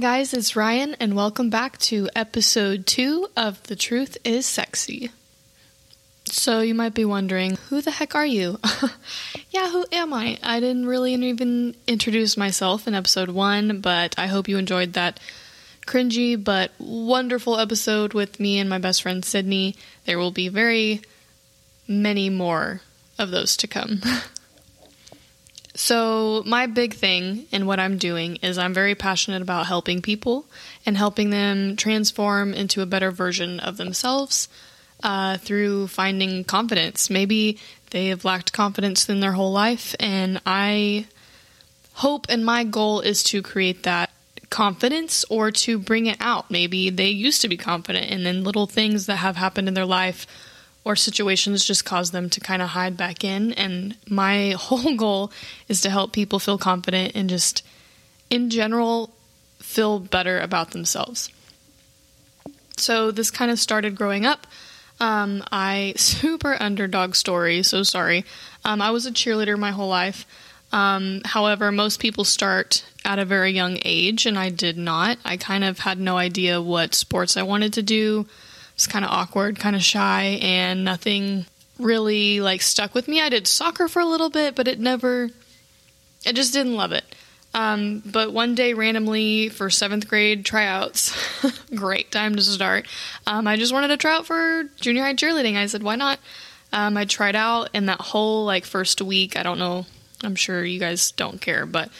Guys, it's Ryan, and welcome back to episode two of The Truth is Sexy. So, you might be wondering, who the heck are you? yeah, who am I? I didn't really even introduce myself in episode one, but I hope you enjoyed that cringy but wonderful episode with me and my best friend Sydney. There will be very many more of those to come. So, my big thing in what I'm doing is I'm very passionate about helping people and helping them transform into a better version of themselves uh, through finding confidence. Maybe they have lacked confidence in their whole life, and I hope and my goal is to create that confidence or to bring it out. Maybe they used to be confident, and then little things that have happened in their life or situations just cause them to kind of hide back in. And my whole goal is to help people feel confident and just, in general, feel better about themselves. So this kind of started growing up. Um, I super underdog story. So sorry. Um, I was a cheerleader my whole life. Um, however, most people start at a very young age, and I did not. I kind of had no idea what sports I wanted to do was kind of awkward, kind of shy, and nothing really like stuck with me. I did soccer for a little bit, but it never, I just didn't love it. Um, but one day, randomly for seventh grade tryouts, great time to start. Um, I just wanted to try out for junior high cheerleading. I said, why not? Um, I tried out, and that whole like first week, I don't know, I'm sure you guys don't care, but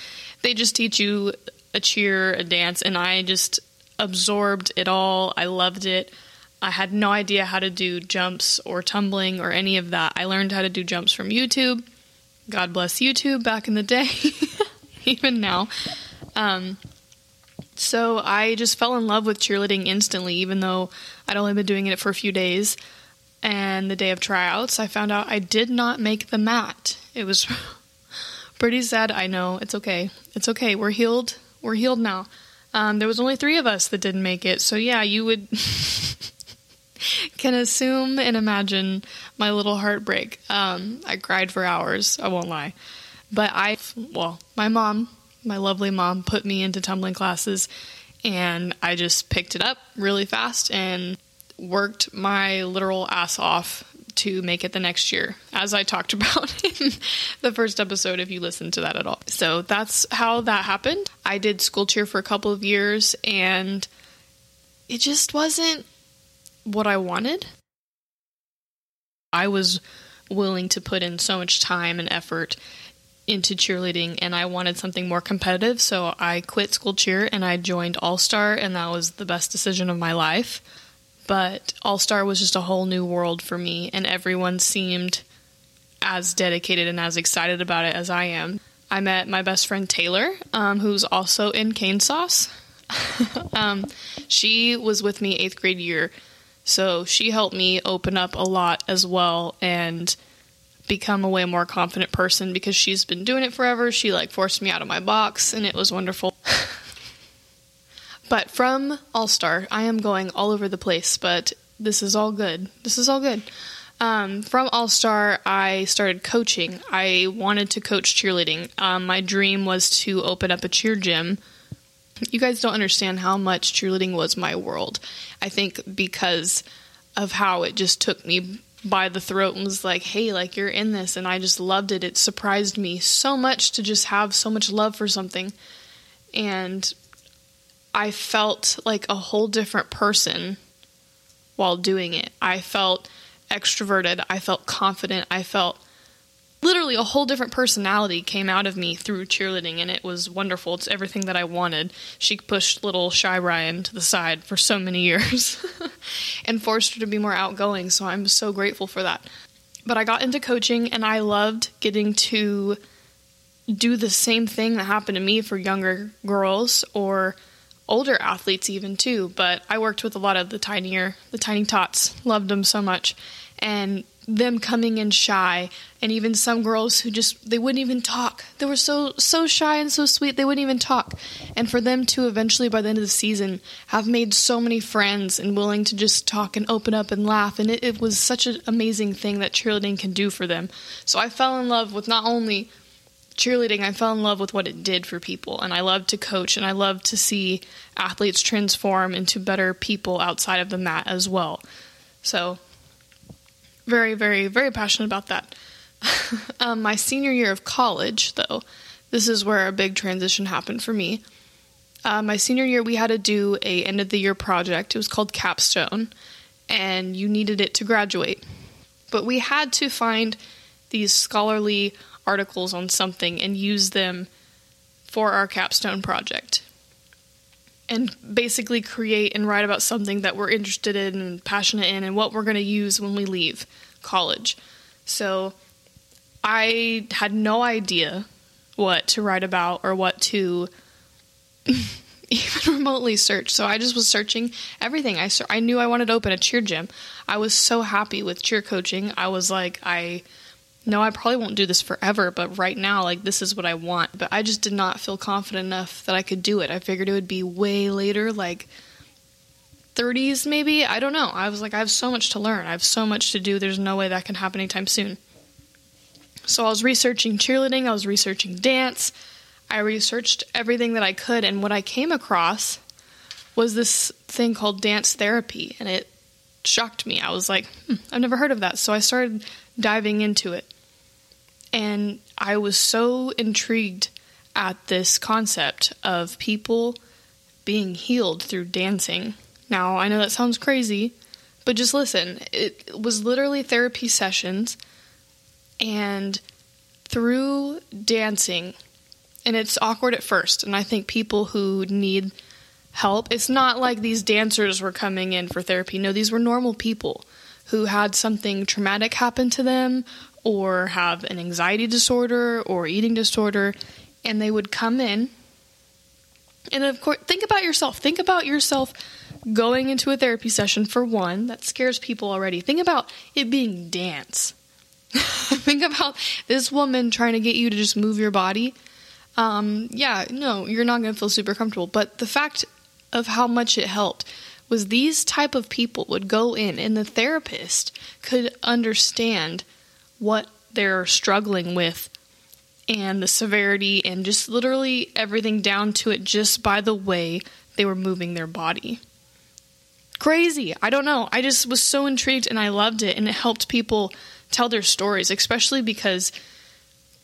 they just teach you a cheer, a dance, and I just absorbed it all. I loved it. I had no idea how to do jumps or tumbling or any of that. I learned how to do jumps from YouTube. God bless YouTube back in the day, even now. Um, so I just fell in love with cheerleading instantly, even though I'd only been doing it for a few days. And the day of tryouts, I found out I did not make the mat. It was pretty sad. I know. It's okay. It's okay. We're healed. We're healed now. Um, there was only three of us that didn't make it. So yeah, you would can assume and imagine my little heartbreak. Um, I cried for hours, I won't lie. But I, well, my mom, my lovely mom, put me into tumbling classes and I just picked it up really fast and worked my literal ass off to make it the next year, as I talked about in the first episode, if you listened to that at all. So that's how that happened. I did school cheer for a couple of years and it just wasn't what I wanted. I was willing to put in so much time and effort into cheerleading and I wanted something more competitive, so I quit school cheer and I joined All Star, and that was the best decision of my life. But All Star was just a whole new world for me, and everyone seemed as dedicated and as excited about it as I am. I met my best friend Taylor, um, who's also in Cane Sauce. um, she was with me eighth grade year so she helped me open up a lot as well and become a way more confident person because she's been doing it forever. She like forced me out of my box and it was wonderful. but from All Star, I am going all over the place, but this is all good. This is all good. Um, from All Star, I started coaching. I wanted to coach cheerleading. Um, my dream was to open up a cheer gym you guys don't understand how much cheerleading was my world. I think because of how it just took me by the throat and was like, hey, like you're in this. And I just loved it. It surprised me so much to just have so much love for something. And I felt like a whole different person while doing it. I felt extroverted. I felt confident. I felt literally a whole different personality came out of me through cheerleading and it was wonderful. It's everything that i wanted. She pushed little shy ryan to the side for so many years and forced her to be more outgoing so i'm so grateful for that. But i got into coaching and i loved getting to do the same thing that happened to me for younger girls or older athletes even too. But i worked with a lot of the tinier the tiny tots. Loved them so much. And them coming in shy. And even some girls who just they wouldn't even talk. They were so so shy and so sweet they wouldn't even talk. And for them to eventually by the end of the season have made so many friends and willing to just talk and open up and laugh. And it, it was such an amazing thing that cheerleading can do for them. So i fell in love with not only cheerleading, I fell in love with what it did for people. And I love to coach and I love to see athletes transform into better people outside of the mat as well. So, very, very, very passionate about that. um, my senior year of college, though, this is where a big transition happened for me. Uh, my senior year, we had to do a end of the year project. It was called Capstone, and you needed it to graduate. But we had to find these scholarly articles on something and use them for our capstone project. And basically create and write about something that we're interested in and passionate in and what we're going to use when we leave college. So I had no idea what to write about or what to even remotely search. So I just was searching everything. I I knew I wanted to open a cheer gym. I was so happy with cheer coaching. I was like I no, I probably won't do this forever, but right now, like, this is what I want. But I just did not feel confident enough that I could do it. I figured it would be way later, like 30s maybe. I don't know. I was like, I have so much to learn. I have so much to do. There's no way that can happen anytime soon. So I was researching cheerleading, I was researching dance, I researched everything that I could, and what I came across was this thing called dance therapy, and it shocked me. I was like, hmm, I've never heard of that. So I started diving into it. And I was so intrigued at this concept of people being healed through dancing. Now, I know that sounds crazy, but just listen. It was literally therapy sessions, and through dancing, and it's awkward at first, and I think people who need help, it's not like these dancers were coming in for therapy. No, these were normal people who had something traumatic happen to them or have an anxiety disorder or eating disorder, and they would come in. And of course, think about yourself. Think about yourself going into a therapy session for one. That scares people already. Think about it being dance. think about this woman trying to get you to just move your body. Um, yeah, no, you're not going to feel super comfortable. But the fact of how much it helped was these type of people would go in and the therapist could understand what they're struggling with and the severity and just literally everything down to it just by the way they were moving their body. Crazy. I don't know. I just was so intrigued and I loved it and it helped people tell their stories, especially because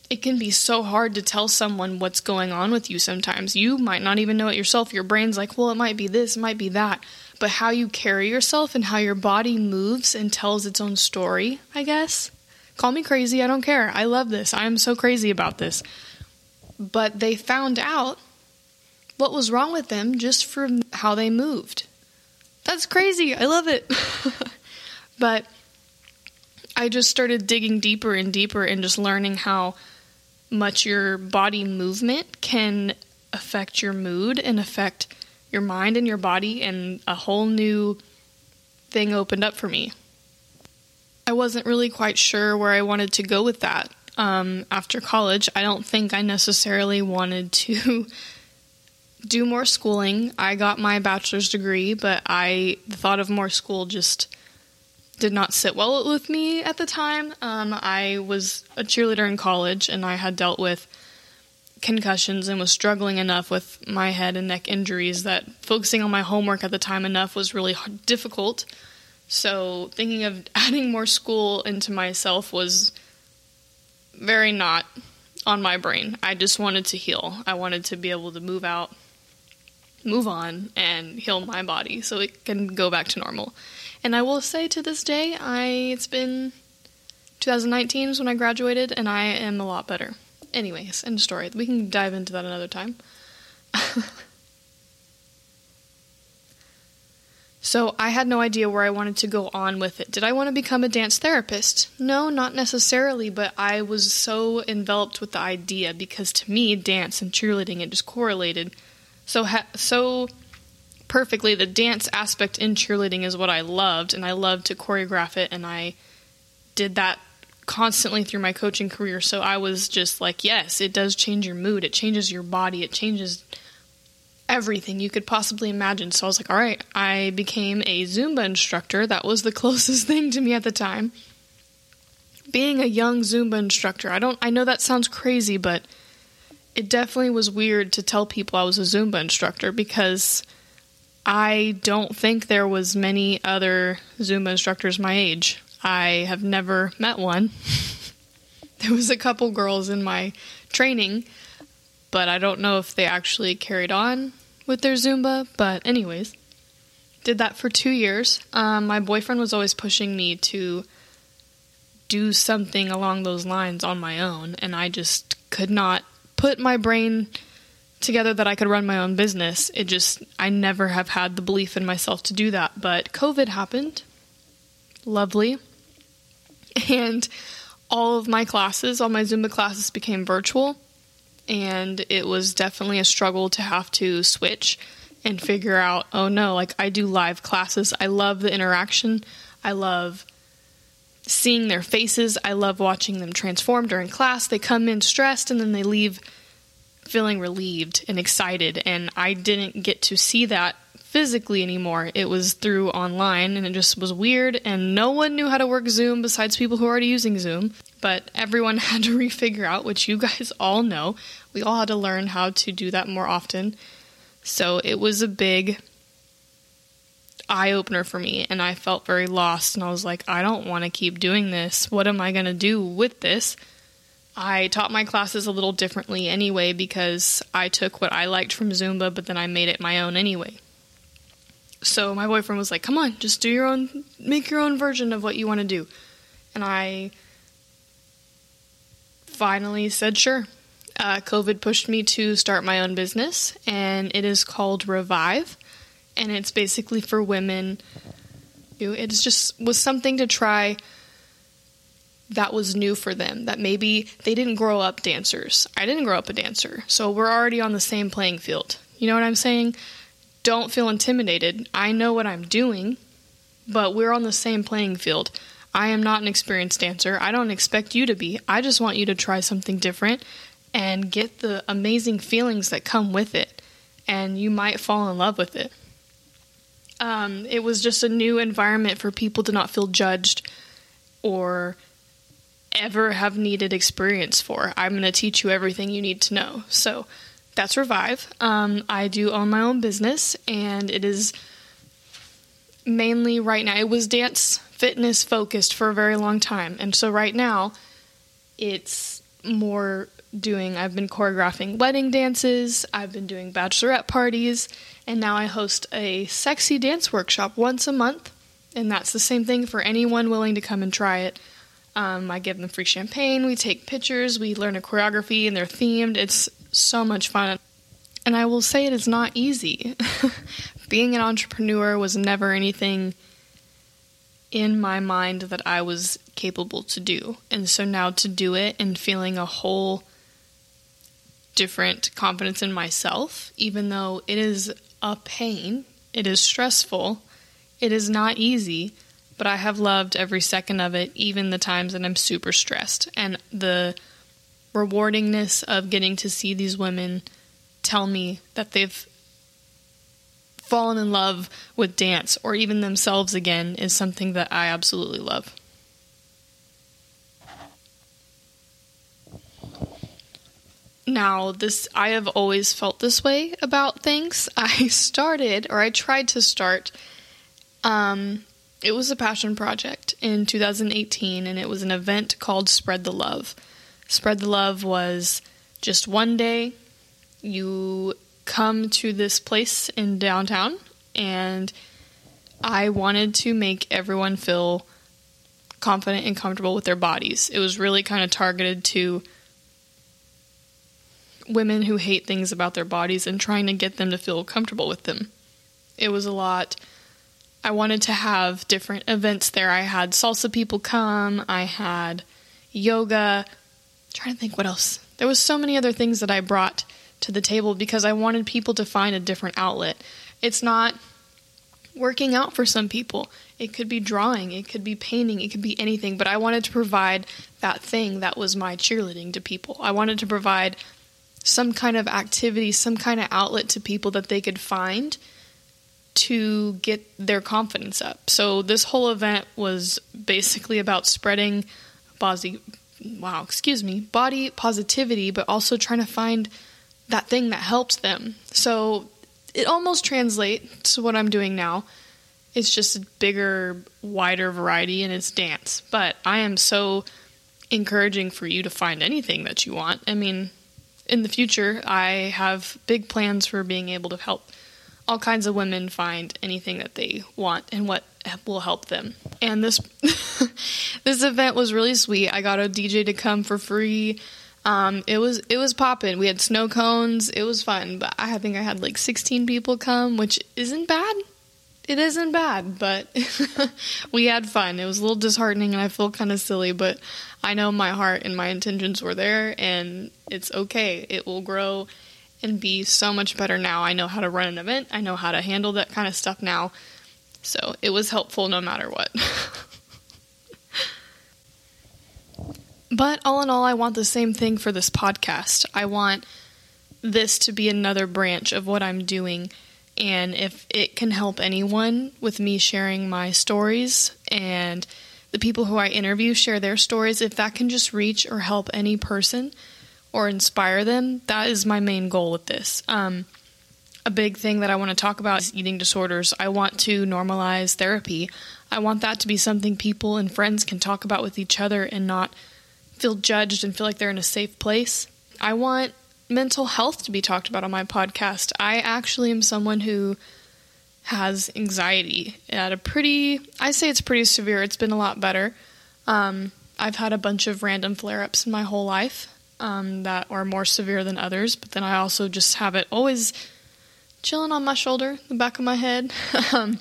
it can be so hard to tell someone what's going on with you sometimes. You might not even know it yourself. Your brain's like, well, it might be this, it might be that but how you carry yourself and how your body moves and tells its own story, I guess. Call me crazy, I don't care. I love this. I am so crazy about this. But they found out what was wrong with them just from how they moved. That's crazy. I love it. but I just started digging deeper and deeper and just learning how much your body movement can affect your mood and affect your mind and your body, and a whole new thing opened up for me. I wasn't really quite sure where I wanted to go with that. Um, after college, I don't think I necessarily wanted to do more schooling. I got my bachelor's degree, but I the thought of more school just did not sit well with me at the time. Um, I was a cheerleader in college, and I had dealt with concussions and was struggling enough with my head and neck injuries that focusing on my homework at the time enough was really difficult. So, thinking of adding more school into myself was very not on my brain. I just wanted to heal. I wanted to be able to move out, move on, and heal my body so it can go back to normal. And I will say to this day, I it's been 2019 is when I graduated, and I am a lot better. Anyways, end story. We can dive into that another time. so I had no idea where I wanted to go on with it. Did I want to become a dance therapist? No, not necessarily, but I was so enveloped with the idea because to me, dance and cheerleading it just correlated so ha- so perfectly. The dance aspect in cheerleading is what I loved, and I loved to choreograph it, and I did that constantly through my coaching career. So I was just like, yes, it does change your mood. It changes your body. It changes everything you could possibly imagine. So I was like, all right, I became a Zumba instructor. That was the closest thing to me at the time. Being a young Zumba instructor, I don't I know that sounds crazy, but it definitely was weird to tell people I was a Zumba instructor because I don't think there was many other Zumba instructors my age. I have never met one. there was a couple girls in my training, but I don't know if they actually carried on with their Zumba. But anyways, did that for two years. Um, my boyfriend was always pushing me to do something along those lines on my own, and I just could not put my brain together that I could run my own business. It just, I never have had the belief in myself to do that. But COVID happened. Lovely. And all of my classes, all my Zumba classes became virtual. And it was definitely a struggle to have to switch and figure out, oh no, like I do live classes. I love the interaction. I love seeing their faces. I love watching them transform during class. They come in stressed and then they leave feeling relieved and excited. And I didn't get to see that physically anymore. It was through online and it just was weird. And no one knew how to work Zoom besides people who are already using Zoom. But everyone had to refigure out, which you guys all know. We all had to learn how to do that more often. So it was a big eye opener for me and I felt very lost and I was like I don't want to keep doing this. What am I going to do with this? I taught my classes a little differently anyway because I took what I liked from Zumba but then I made it my own anyway. So my boyfriend was like, "Come on, just do your own make your own version of what you want to do." And I finally said sure. Uh, COVID pushed me to start my own business, and it is called Revive and it's basically for women. It just was something to try that was new for them. That maybe they didn't grow up dancers. I didn't grow up a dancer, so we're already on the same playing field. You know what I'm saying? Don't feel intimidated. I know what I'm doing, but we're on the same playing field. I am not an experienced dancer. I don't expect you to be. I just want you to try something different and get the amazing feelings that come with it, and you might fall in love with it. Um, it was just a new environment for people to not feel judged or ever have needed experience for. I'm going to teach you everything you need to know. So that's Revive. Um, I do own my own business, and it is mainly right now, it was dance fitness focused for a very long time. And so right now, it's more doing, I've been choreographing wedding dances, I've been doing bachelorette parties, and now I host a sexy dance workshop once a month. And that's the same thing for anyone willing to come and try it. Um, I give them free champagne, we take pictures, we learn a choreography, and they're themed. It's so much fun. And I will say it is not easy. Being an entrepreneur was never anything in my mind that I was capable to do. And so now to do it and feeling a whole different confidence in myself, even though it is a pain, it is stressful, it is not easy, but I have loved every second of it, even the times that I'm super stressed. And the rewardingness of getting to see these women tell me that they've fallen in love with dance or even themselves again is something that I absolutely love. Now, this I have always felt this way about things. I started or I tried to start um it was a passion project in 2018 and it was an event called Spread the Love. Spread the Love was just one day you come to this place in downtown and I wanted to make everyone feel confident and comfortable with their bodies. It was really kind of targeted to women who hate things about their bodies and trying to get them to feel comfortable with them. It was a lot. I wanted to have different events there. I had salsa people come, I had yoga. I'm trying to think what else. There was so many other things that I brought to the table because I wanted people to find a different outlet. It's not working out for some people. It could be drawing, it could be painting, it could be anything, but I wanted to provide that thing that was my cheerleading to people. I wanted to provide some kind of activity, some kind of outlet to people that they could find to get their confidence up. So this whole event was basically about spreading body wow, excuse me, body positivity, but also trying to find that thing that helps them. So it almost translates to what I'm doing now. It's just a bigger, wider variety and it's dance. But I am so encouraging for you to find anything that you want. I mean, in the future, I have big plans for being able to help all kinds of women find anything that they want and what will help them. And this this event was really sweet. I got a DJ to come for free. Um, it was it was popping. We had snow cones. It was fun, but I think I had like 16 people come, which isn't bad. It isn't bad, but we had fun. It was a little disheartening, and I feel kind of silly, but I know my heart and my intentions were there, and it's okay. It will grow and be so much better now. I know how to run an event. I know how to handle that kind of stuff now. So it was helpful no matter what. but all in all, I want the same thing for this podcast. I want this to be another branch of what I'm doing. And if it can help anyone with me sharing my stories and the people who I interview share their stories, if that can just reach or help any person or inspire them, that is my main goal with this. Um, a big thing that I want to talk about is eating disorders. I want to normalize therapy. I want that to be something people and friends can talk about with each other and not feel judged and feel like they're in a safe place. I want mental health to be talked about on my podcast. I actually am someone who has anxiety at a pretty, I say it's pretty severe. It's been a lot better. Um, I've had a bunch of random flare ups in my whole life um, that are more severe than others, but then I also just have it always chilling on my shoulder, the back of my head. um,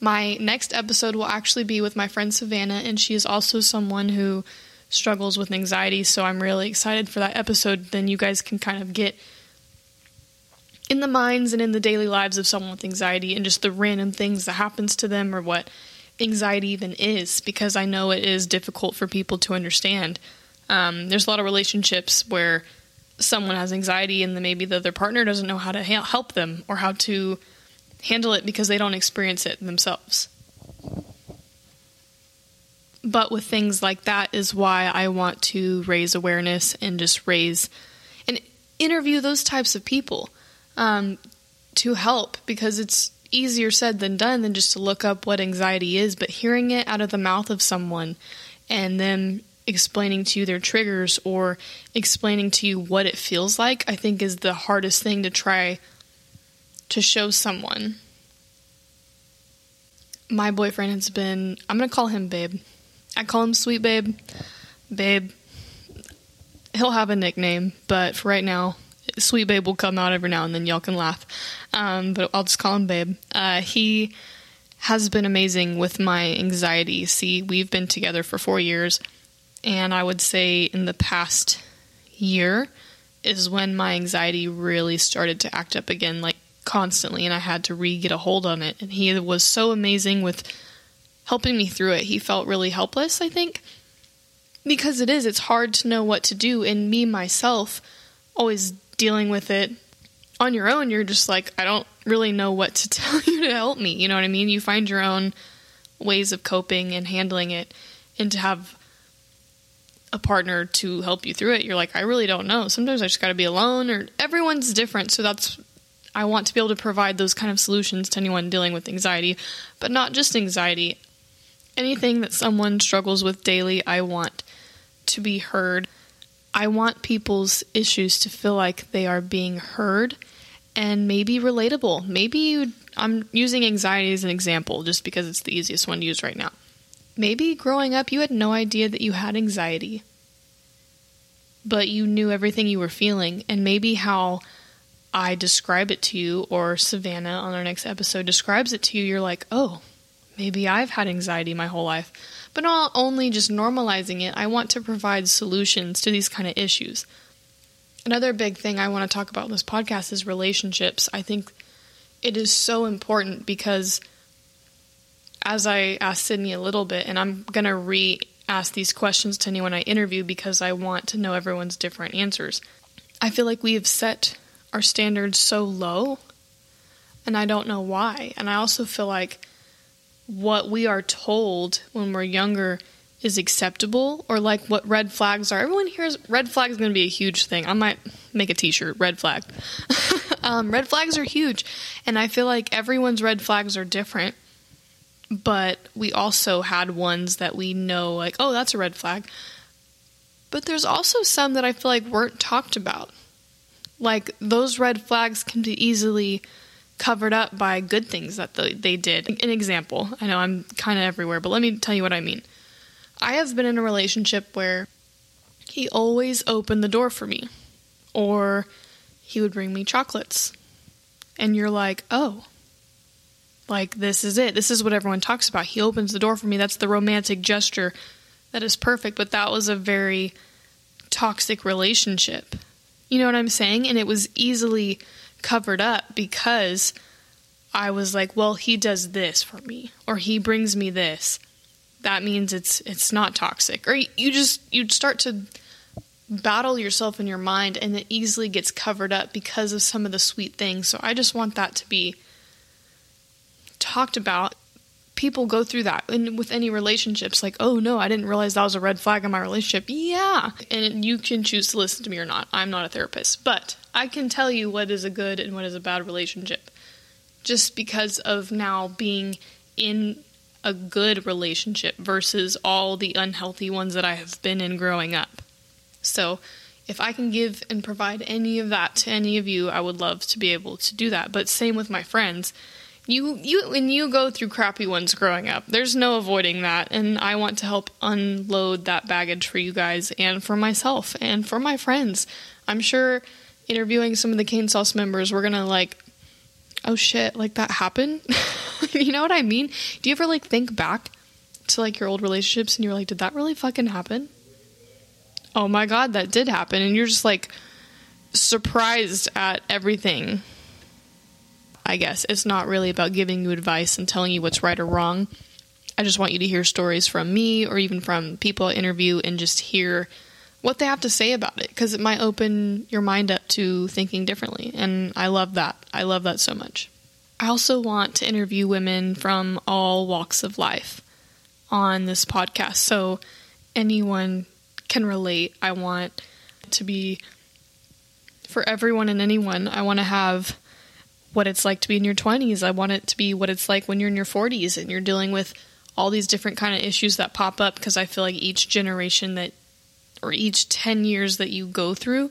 my next episode will actually be with my friend Savannah, and she is also someone who struggles with anxiety. So I'm really excited for that episode. Then you guys can kind of get in the minds and in the daily lives of someone with anxiety and just the random things that happens to them or what anxiety even is because I know it is difficult for people to understand. Um, there's a lot of relationships where someone has anxiety and then maybe the other partner doesn't know how to help them or how to handle it because they don't experience it themselves. But with things like that is why I want to raise awareness and just raise and interview those types of people um, to help because it's easier said than done than just to look up what anxiety is, but hearing it out of the mouth of someone and them explaining to you their triggers or explaining to you what it feels like, I think is the hardest thing to try to show someone. My boyfriend has been, I'm going to call him Babe. I call him Sweet Babe. Babe. He'll have a nickname, but for right now, Sweet Babe will come out every now and then. Y'all can laugh. Um, but I'll just call him Babe. Uh, he has been amazing with my anxiety. See, we've been together for four years and I would say in the past year is when my anxiety really started to act up again, like constantly, and I had to re get a hold on it. And he was so amazing with helping me through it. He felt really helpless, I think, because it is, it's hard to know what to do. And me, myself, always dealing with it on your own, you're just like, I don't really know what to tell you to help me. You know what I mean? You find your own ways of coping and handling it, and to have a partner to help you through it, you're like, I really don't know. Sometimes I just got to be alone, or everyone's different. So that's, I want to be able to provide those kind of solutions to anyone dealing with anxiety, but not just anxiety. Anything that someone struggles with daily, I want to be heard. I want people's issues to feel like they are being heard and maybe relatable. Maybe you, I'm using anxiety as an example just because it's the easiest one to use right now. Maybe growing up you had no idea that you had anxiety, but you knew everything you were feeling, and maybe how I describe it to you, or Savannah on our next episode describes it to you, you're like, oh, maybe I've had anxiety my whole life. But not only just normalizing it, I want to provide solutions to these kind of issues. Another big thing I want to talk about in this podcast is relationships. I think it is so important because as I asked Sydney a little bit, and I'm going to re ask these questions to anyone I interview because I want to know everyone's different answers. I feel like we have set our standards so low, and I don't know why. And I also feel like what we are told when we're younger is acceptable or like what red flags are. Everyone hears red flags going to be a huge thing. I might make a t-shirt red flag. um, red flags are huge and I feel like everyone's red flags are different. But we also had ones that we know like, oh, that's a red flag. But there's also some that I feel like weren't talked about. Like those red flags can be easily covered up by good things that they did. An example, I know I'm kind of everywhere, but let me tell you what I mean. I have been in a relationship where he always opened the door for me, or he would bring me chocolates. And you're like, oh, like this is it. This is what everyone talks about. He opens the door for me. That's the romantic gesture that is perfect. But that was a very toxic relationship. You know what I'm saying? And it was easily covered up because I was like, well, he does this for me or he brings me this. That means it's it's not toxic. Or you just you'd start to battle yourself in your mind and it easily gets covered up because of some of the sweet things. So I just want that to be talked about. People go through that and with any relationships like, "Oh no, I didn't realize that was a red flag in my relationship." Yeah. And you can choose to listen to me or not. I'm not a therapist, but I can tell you what is a good and what is a bad relationship just because of now being in a good relationship versus all the unhealthy ones that I have been in growing up. So, if I can give and provide any of that to any of you, I would love to be able to do that. But same with my friends. You you when you go through crappy ones growing up, there's no avoiding that and I want to help unload that baggage for you guys and for myself and for my friends. I'm sure interviewing some of the Cane Sauce members, we're gonna like, oh shit, like that happened. you know what I mean? Do you ever like think back to like your old relationships and you're like, did that really fucking happen? Oh my god, that did happen, and you're just like surprised at everything. I guess it's not really about giving you advice and telling you what's right or wrong. I just want you to hear stories from me or even from people I interview and just hear what they have to say about it because it might open your mind up to thinking differently. And I love that. I love that so much. I also want to interview women from all walks of life on this podcast so anyone can relate. I want to be for everyone and anyone. I want to have what it's like to be in your 20s. I want it to be what it's like when you're in your 40s and you're dealing with all these different kind of issues that pop up because I feel like each generation that or each 10 years that you go through,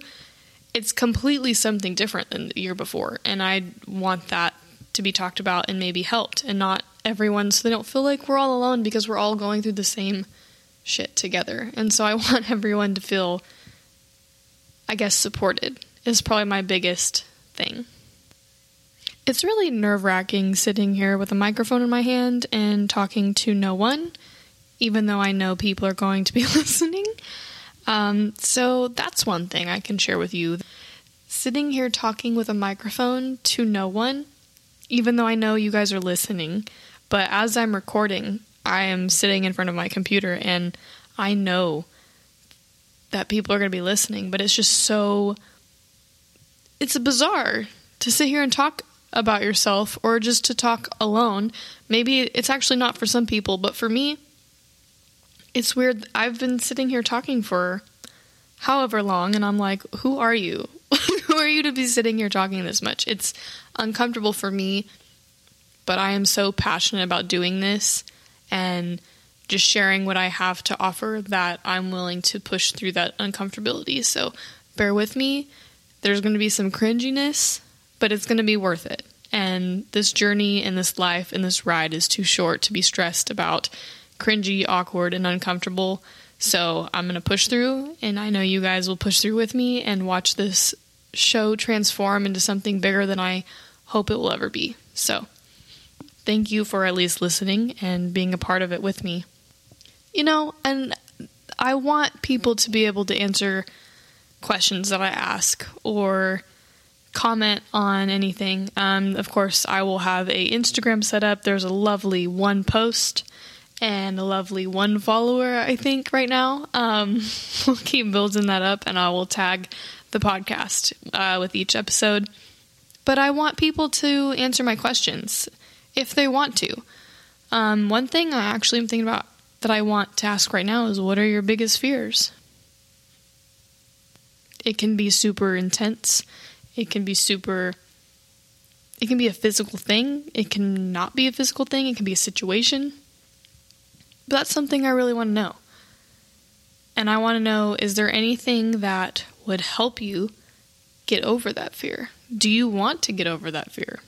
it's completely something different than the year before. And I want that to be talked about and maybe helped and not everyone so they don't feel like we're all alone because we're all going through the same shit together. And so I want everyone to feel, I guess, supported is probably my biggest thing. It's really nerve wracking sitting here with a microphone in my hand and talking to no one, even though I know people are going to be listening. Um, so that's one thing I can share with you. Sitting here talking with a microphone to no one, even though I know you guys are listening, but as I'm recording, I am sitting in front of my computer and I know that people are going to be listening, but it's just so. It's bizarre to sit here and talk about yourself or just to talk alone. Maybe it's actually not for some people, but for me, it's weird. I've been sitting here talking for however long, and I'm like, who are you? who are you to be sitting here talking this much? It's uncomfortable for me, but I am so passionate about doing this and just sharing what I have to offer that I'm willing to push through that uncomfortability. So bear with me. There's going to be some cringiness, but it's going to be worth it. And this journey and this life and this ride is too short to be stressed about cringy, awkward, and uncomfortable. So I'm going to push through, and I know you guys will push through with me and watch this show transform into something bigger than I hope it will ever be. So thank you for at least listening and being a part of it with me. You know, and I want people to be able to answer questions that I ask or comment on anything. Um, of course, I will have a Instagram set up. There's a lovely one post and a lovely one follower, I think, right now. Um, we'll keep building that up, and I will tag the podcast uh, with each episode. But I want people to answer my questions if they want to. Um, one thing I actually am thinking about that I want to ask right now is what are your biggest fears? It can be super intense. It can be super it can be a physical thing. It can not be a physical thing. It can be a situation. But that's something I really want to know. And I want to know is there anything that would help you get over that fear? Do you want to get over that fear?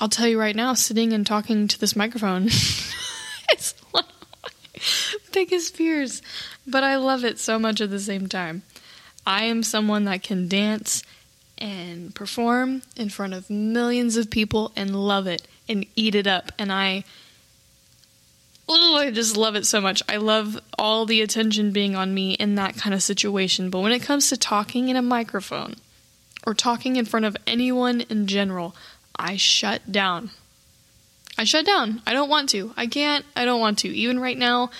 I'll tell you right now, sitting and talking to this microphone is one of my biggest fears, but I love it so much at the same time. I am someone that can dance and perform in front of millions of people and love it and eat it up. And I, oh, I just love it so much. I love all the attention being on me in that kind of situation. But when it comes to talking in a microphone or talking in front of anyone in general, I shut down. I shut down. I don't want to. I can't. I don't want to. Even right now,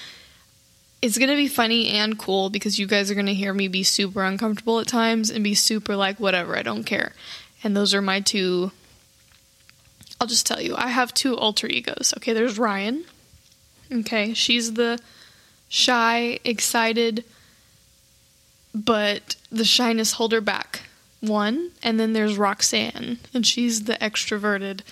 it's going to be funny and cool because you guys are going to hear me be super uncomfortable at times and be super like, whatever, I don't care. And those are my two. I'll just tell you, I have two alter egos. Okay, there's Ryan. Okay, she's the shy, excited, but the shyness hold her back one. And then there's Roxanne, and she's the extroverted,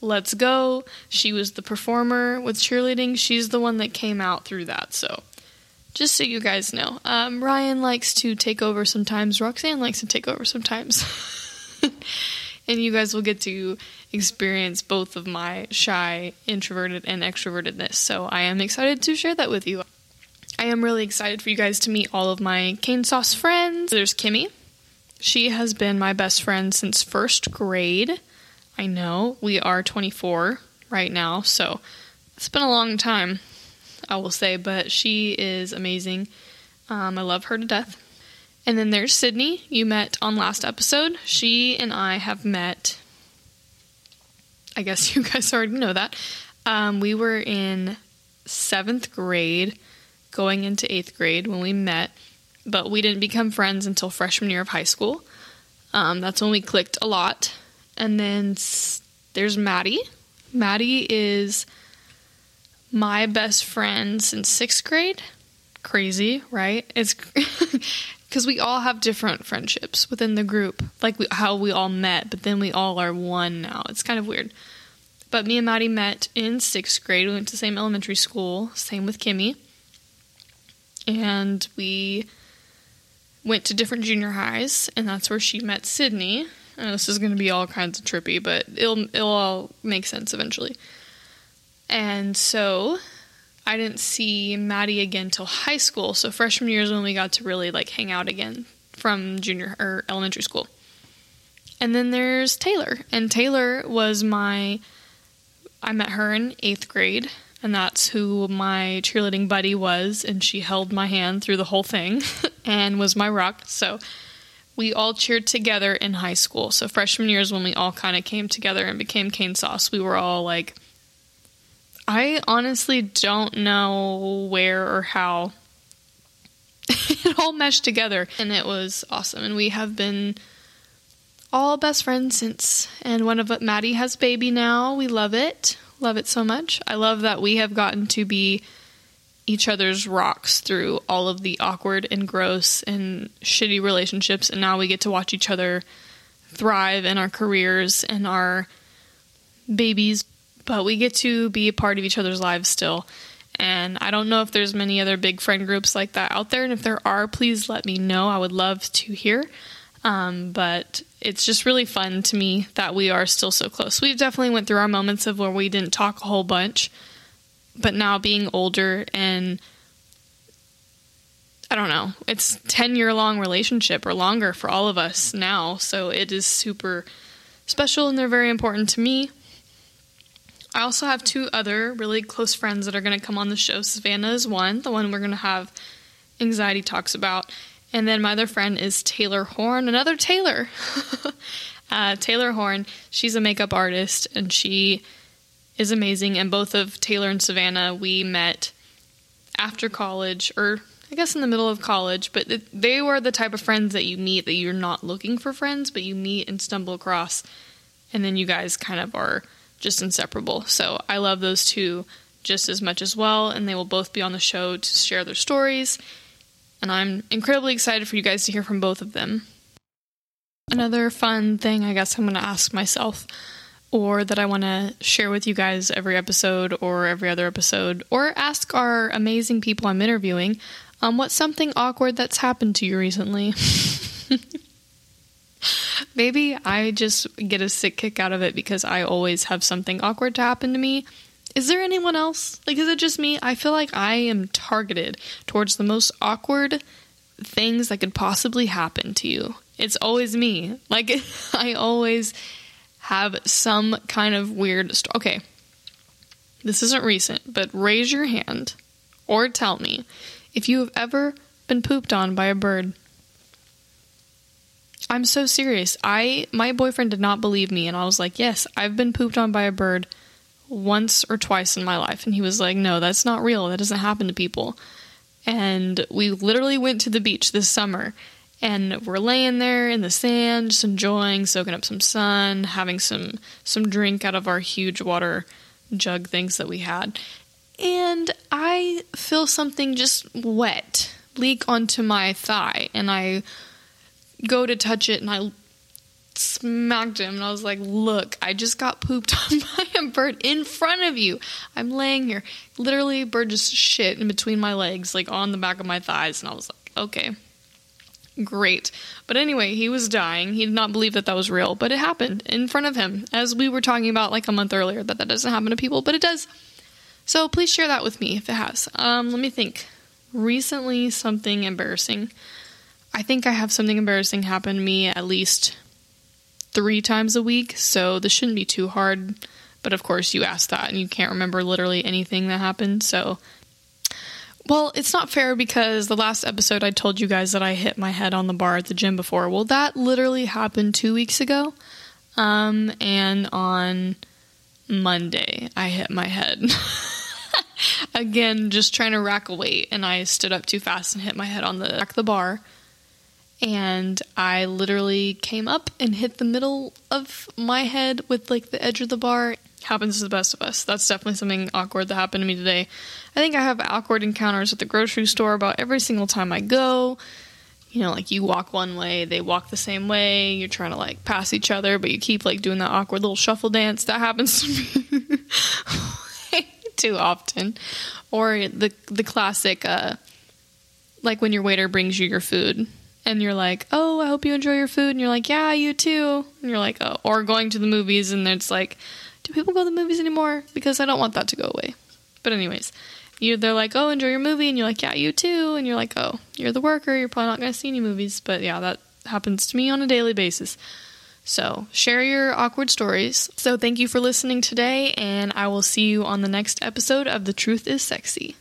let's go. She was the performer with cheerleading. She's the one that came out through that. So just so you guys know, um, Ryan likes to take over sometimes. Roxanne likes to take over sometimes. and you guys will get to experience both of my shy, introverted, and extrovertedness. So I am excited to share that with you. I am really excited for you guys to meet all of my cane sauce friends. There's Kimmy. She has been my best friend since first grade. I know we are 24 right now, so it's been a long time. I will say, but she is amazing. Um, I love her to death. And then there's Sydney, you met on last episode. She and I have met, I guess you guys already know that. Um, we were in seventh grade, going into eighth grade when we met, but we didn't become friends until freshman year of high school. Um, that's when we clicked a lot. And then there's Maddie. Maddie is my best friend since sixth grade. Crazy, right? It's because we all have different friendships within the group, like we, how we all met, but then we all are one now. It's kind of weird. But me and Maddie met in sixth grade. We went to the same elementary school, same with Kimmy. And we went to different junior highs, and that's where she met Sydney. And this is going to be all kinds of trippy, but it'll it'll all make sense eventually. And so I didn't see Maddie again till high school. So freshman year is when we got to really like hang out again from junior or elementary school. And then there's Taylor. And Taylor was my I met her in 8th grade and that's who my cheerleading buddy was and she held my hand through the whole thing and was my rock. So we all cheered together in high school. So freshman year is when we all kind of came together and became Cane Sauce. We were all like I honestly don't know where or how it all meshed together, and it was awesome. And we have been all best friends since. And one of Maddie has baby now. We love it, love it so much. I love that we have gotten to be each other's rocks through all of the awkward and gross and shitty relationships, and now we get to watch each other thrive in our careers and our babies but we get to be a part of each other's lives still. And I don't know if there's many other big friend groups like that out there. And if there are, please let me know. I would love to hear. Um, but it's just really fun to me that we are still so close. We've definitely went through our moments of where we didn't talk a whole bunch, but now being older and I don't know, it's 10 year long relationship or longer for all of us now. So it is super special and they're very important to me. I also have two other really close friends that are going to come on the show. Savannah is one, the one we're going to have anxiety talks about. And then my other friend is Taylor Horn, another Taylor. uh, Taylor Horn, she's a makeup artist and she is amazing. And both of Taylor and Savannah, we met after college, or I guess in the middle of college, but they were the type of friends that you meet that you're not looking for friends, but you meet and stumble across. And then you guys kind of are just inseparable. So I love those two just as much as well, and they will both be on the show to share their stories. And I'm incredibly excited for you guys to hear from both of them. Another fun thing I guess I'm going to ask myself, or that I want to share with you guys every episode or every other episode, or ask our amazing people I'm interviewing, um, what's something awkward that's happened to you recently? Maybe I just get a sick kick out of it because I always have something awkward to happen to me. Is there anyone else? Like, is it just me? I feel like I am targeted towards the most awkward things that could possibly happen to you. It's always me. Like, I always have some kind of weird story. Okay, this isn't recent, but raise your hand or tell me if you have ever been pooped on by a bird. I'm so serious. I my boyfriend did not believe me and I was like, "Yes, I've been pooped on by a bird once or twice in my life." And he was like, "No, that's not real. That doesn't happen to people." And we literally went to the beach this summer and we're laying there in the sand just enjoying soaking up some sun, having some some drink out of our huge water jug things that we had. And I feel something just wet leak onto my thigh and I go to touch it and I smacked him and I was like, "Look, I just got pooped on by a bird in front of you. I'm laying here, literally, bird just shit in between my legs, like on the back of my thighs." And I was like, "Okay, great." But anyway, he was dying. He did not believe that that was real, but it happened in front of him, as we were talking about like a month earlier. That that doesn't happen to people, but it does. So please share that with me if it has. Um, let me think. Recently, something embarrassing. I think I have something embarrassing happen to me at least three times a week, so this shouldn't be too hard. But of course, you asked that and you can't remember literally anything that happened, so. Well, it's not fair because the last episode I told you guys that I hit my head on the bar at the gym before. Well, that literally happened two weeks ago. Um, and on Monday, I hit my head. Again, just trying to rack a weight, and I stood up too fast and hit my head on the back of the bar and I literally came up and hit the middle of my head with like the edge of the bar. Happens to the best of us. That's definitely something awkward that happened to me today. I think I have awkward encounters at the grocery store about every single time I go. You know, like you walk one way, they walk the same way, you're trying to like pass each other, but you keep like doing that awkward little shuffle dance. That happens to me too often. Or the the classic uh like when your waiter brings you your food and you're like, "Oh, I hope you enjoy your food," and you're like, "Yeah, you too," and you're like, "Oh," or going to the movies, and it's like, "Do people go to the movies anymore?" Because I don't want that to go away. But anyways, you they're like, "Oh, enjoy your movie," and you're like, "Yeah, you too," and you're like, "Oh, you're the worker, you're probably not gonna see any movies," but yeah, that happens to me on a daily basis. So, share your awkward stories. So, thank you for listening today, and I will see you on the next episode of The Truth is Sexy.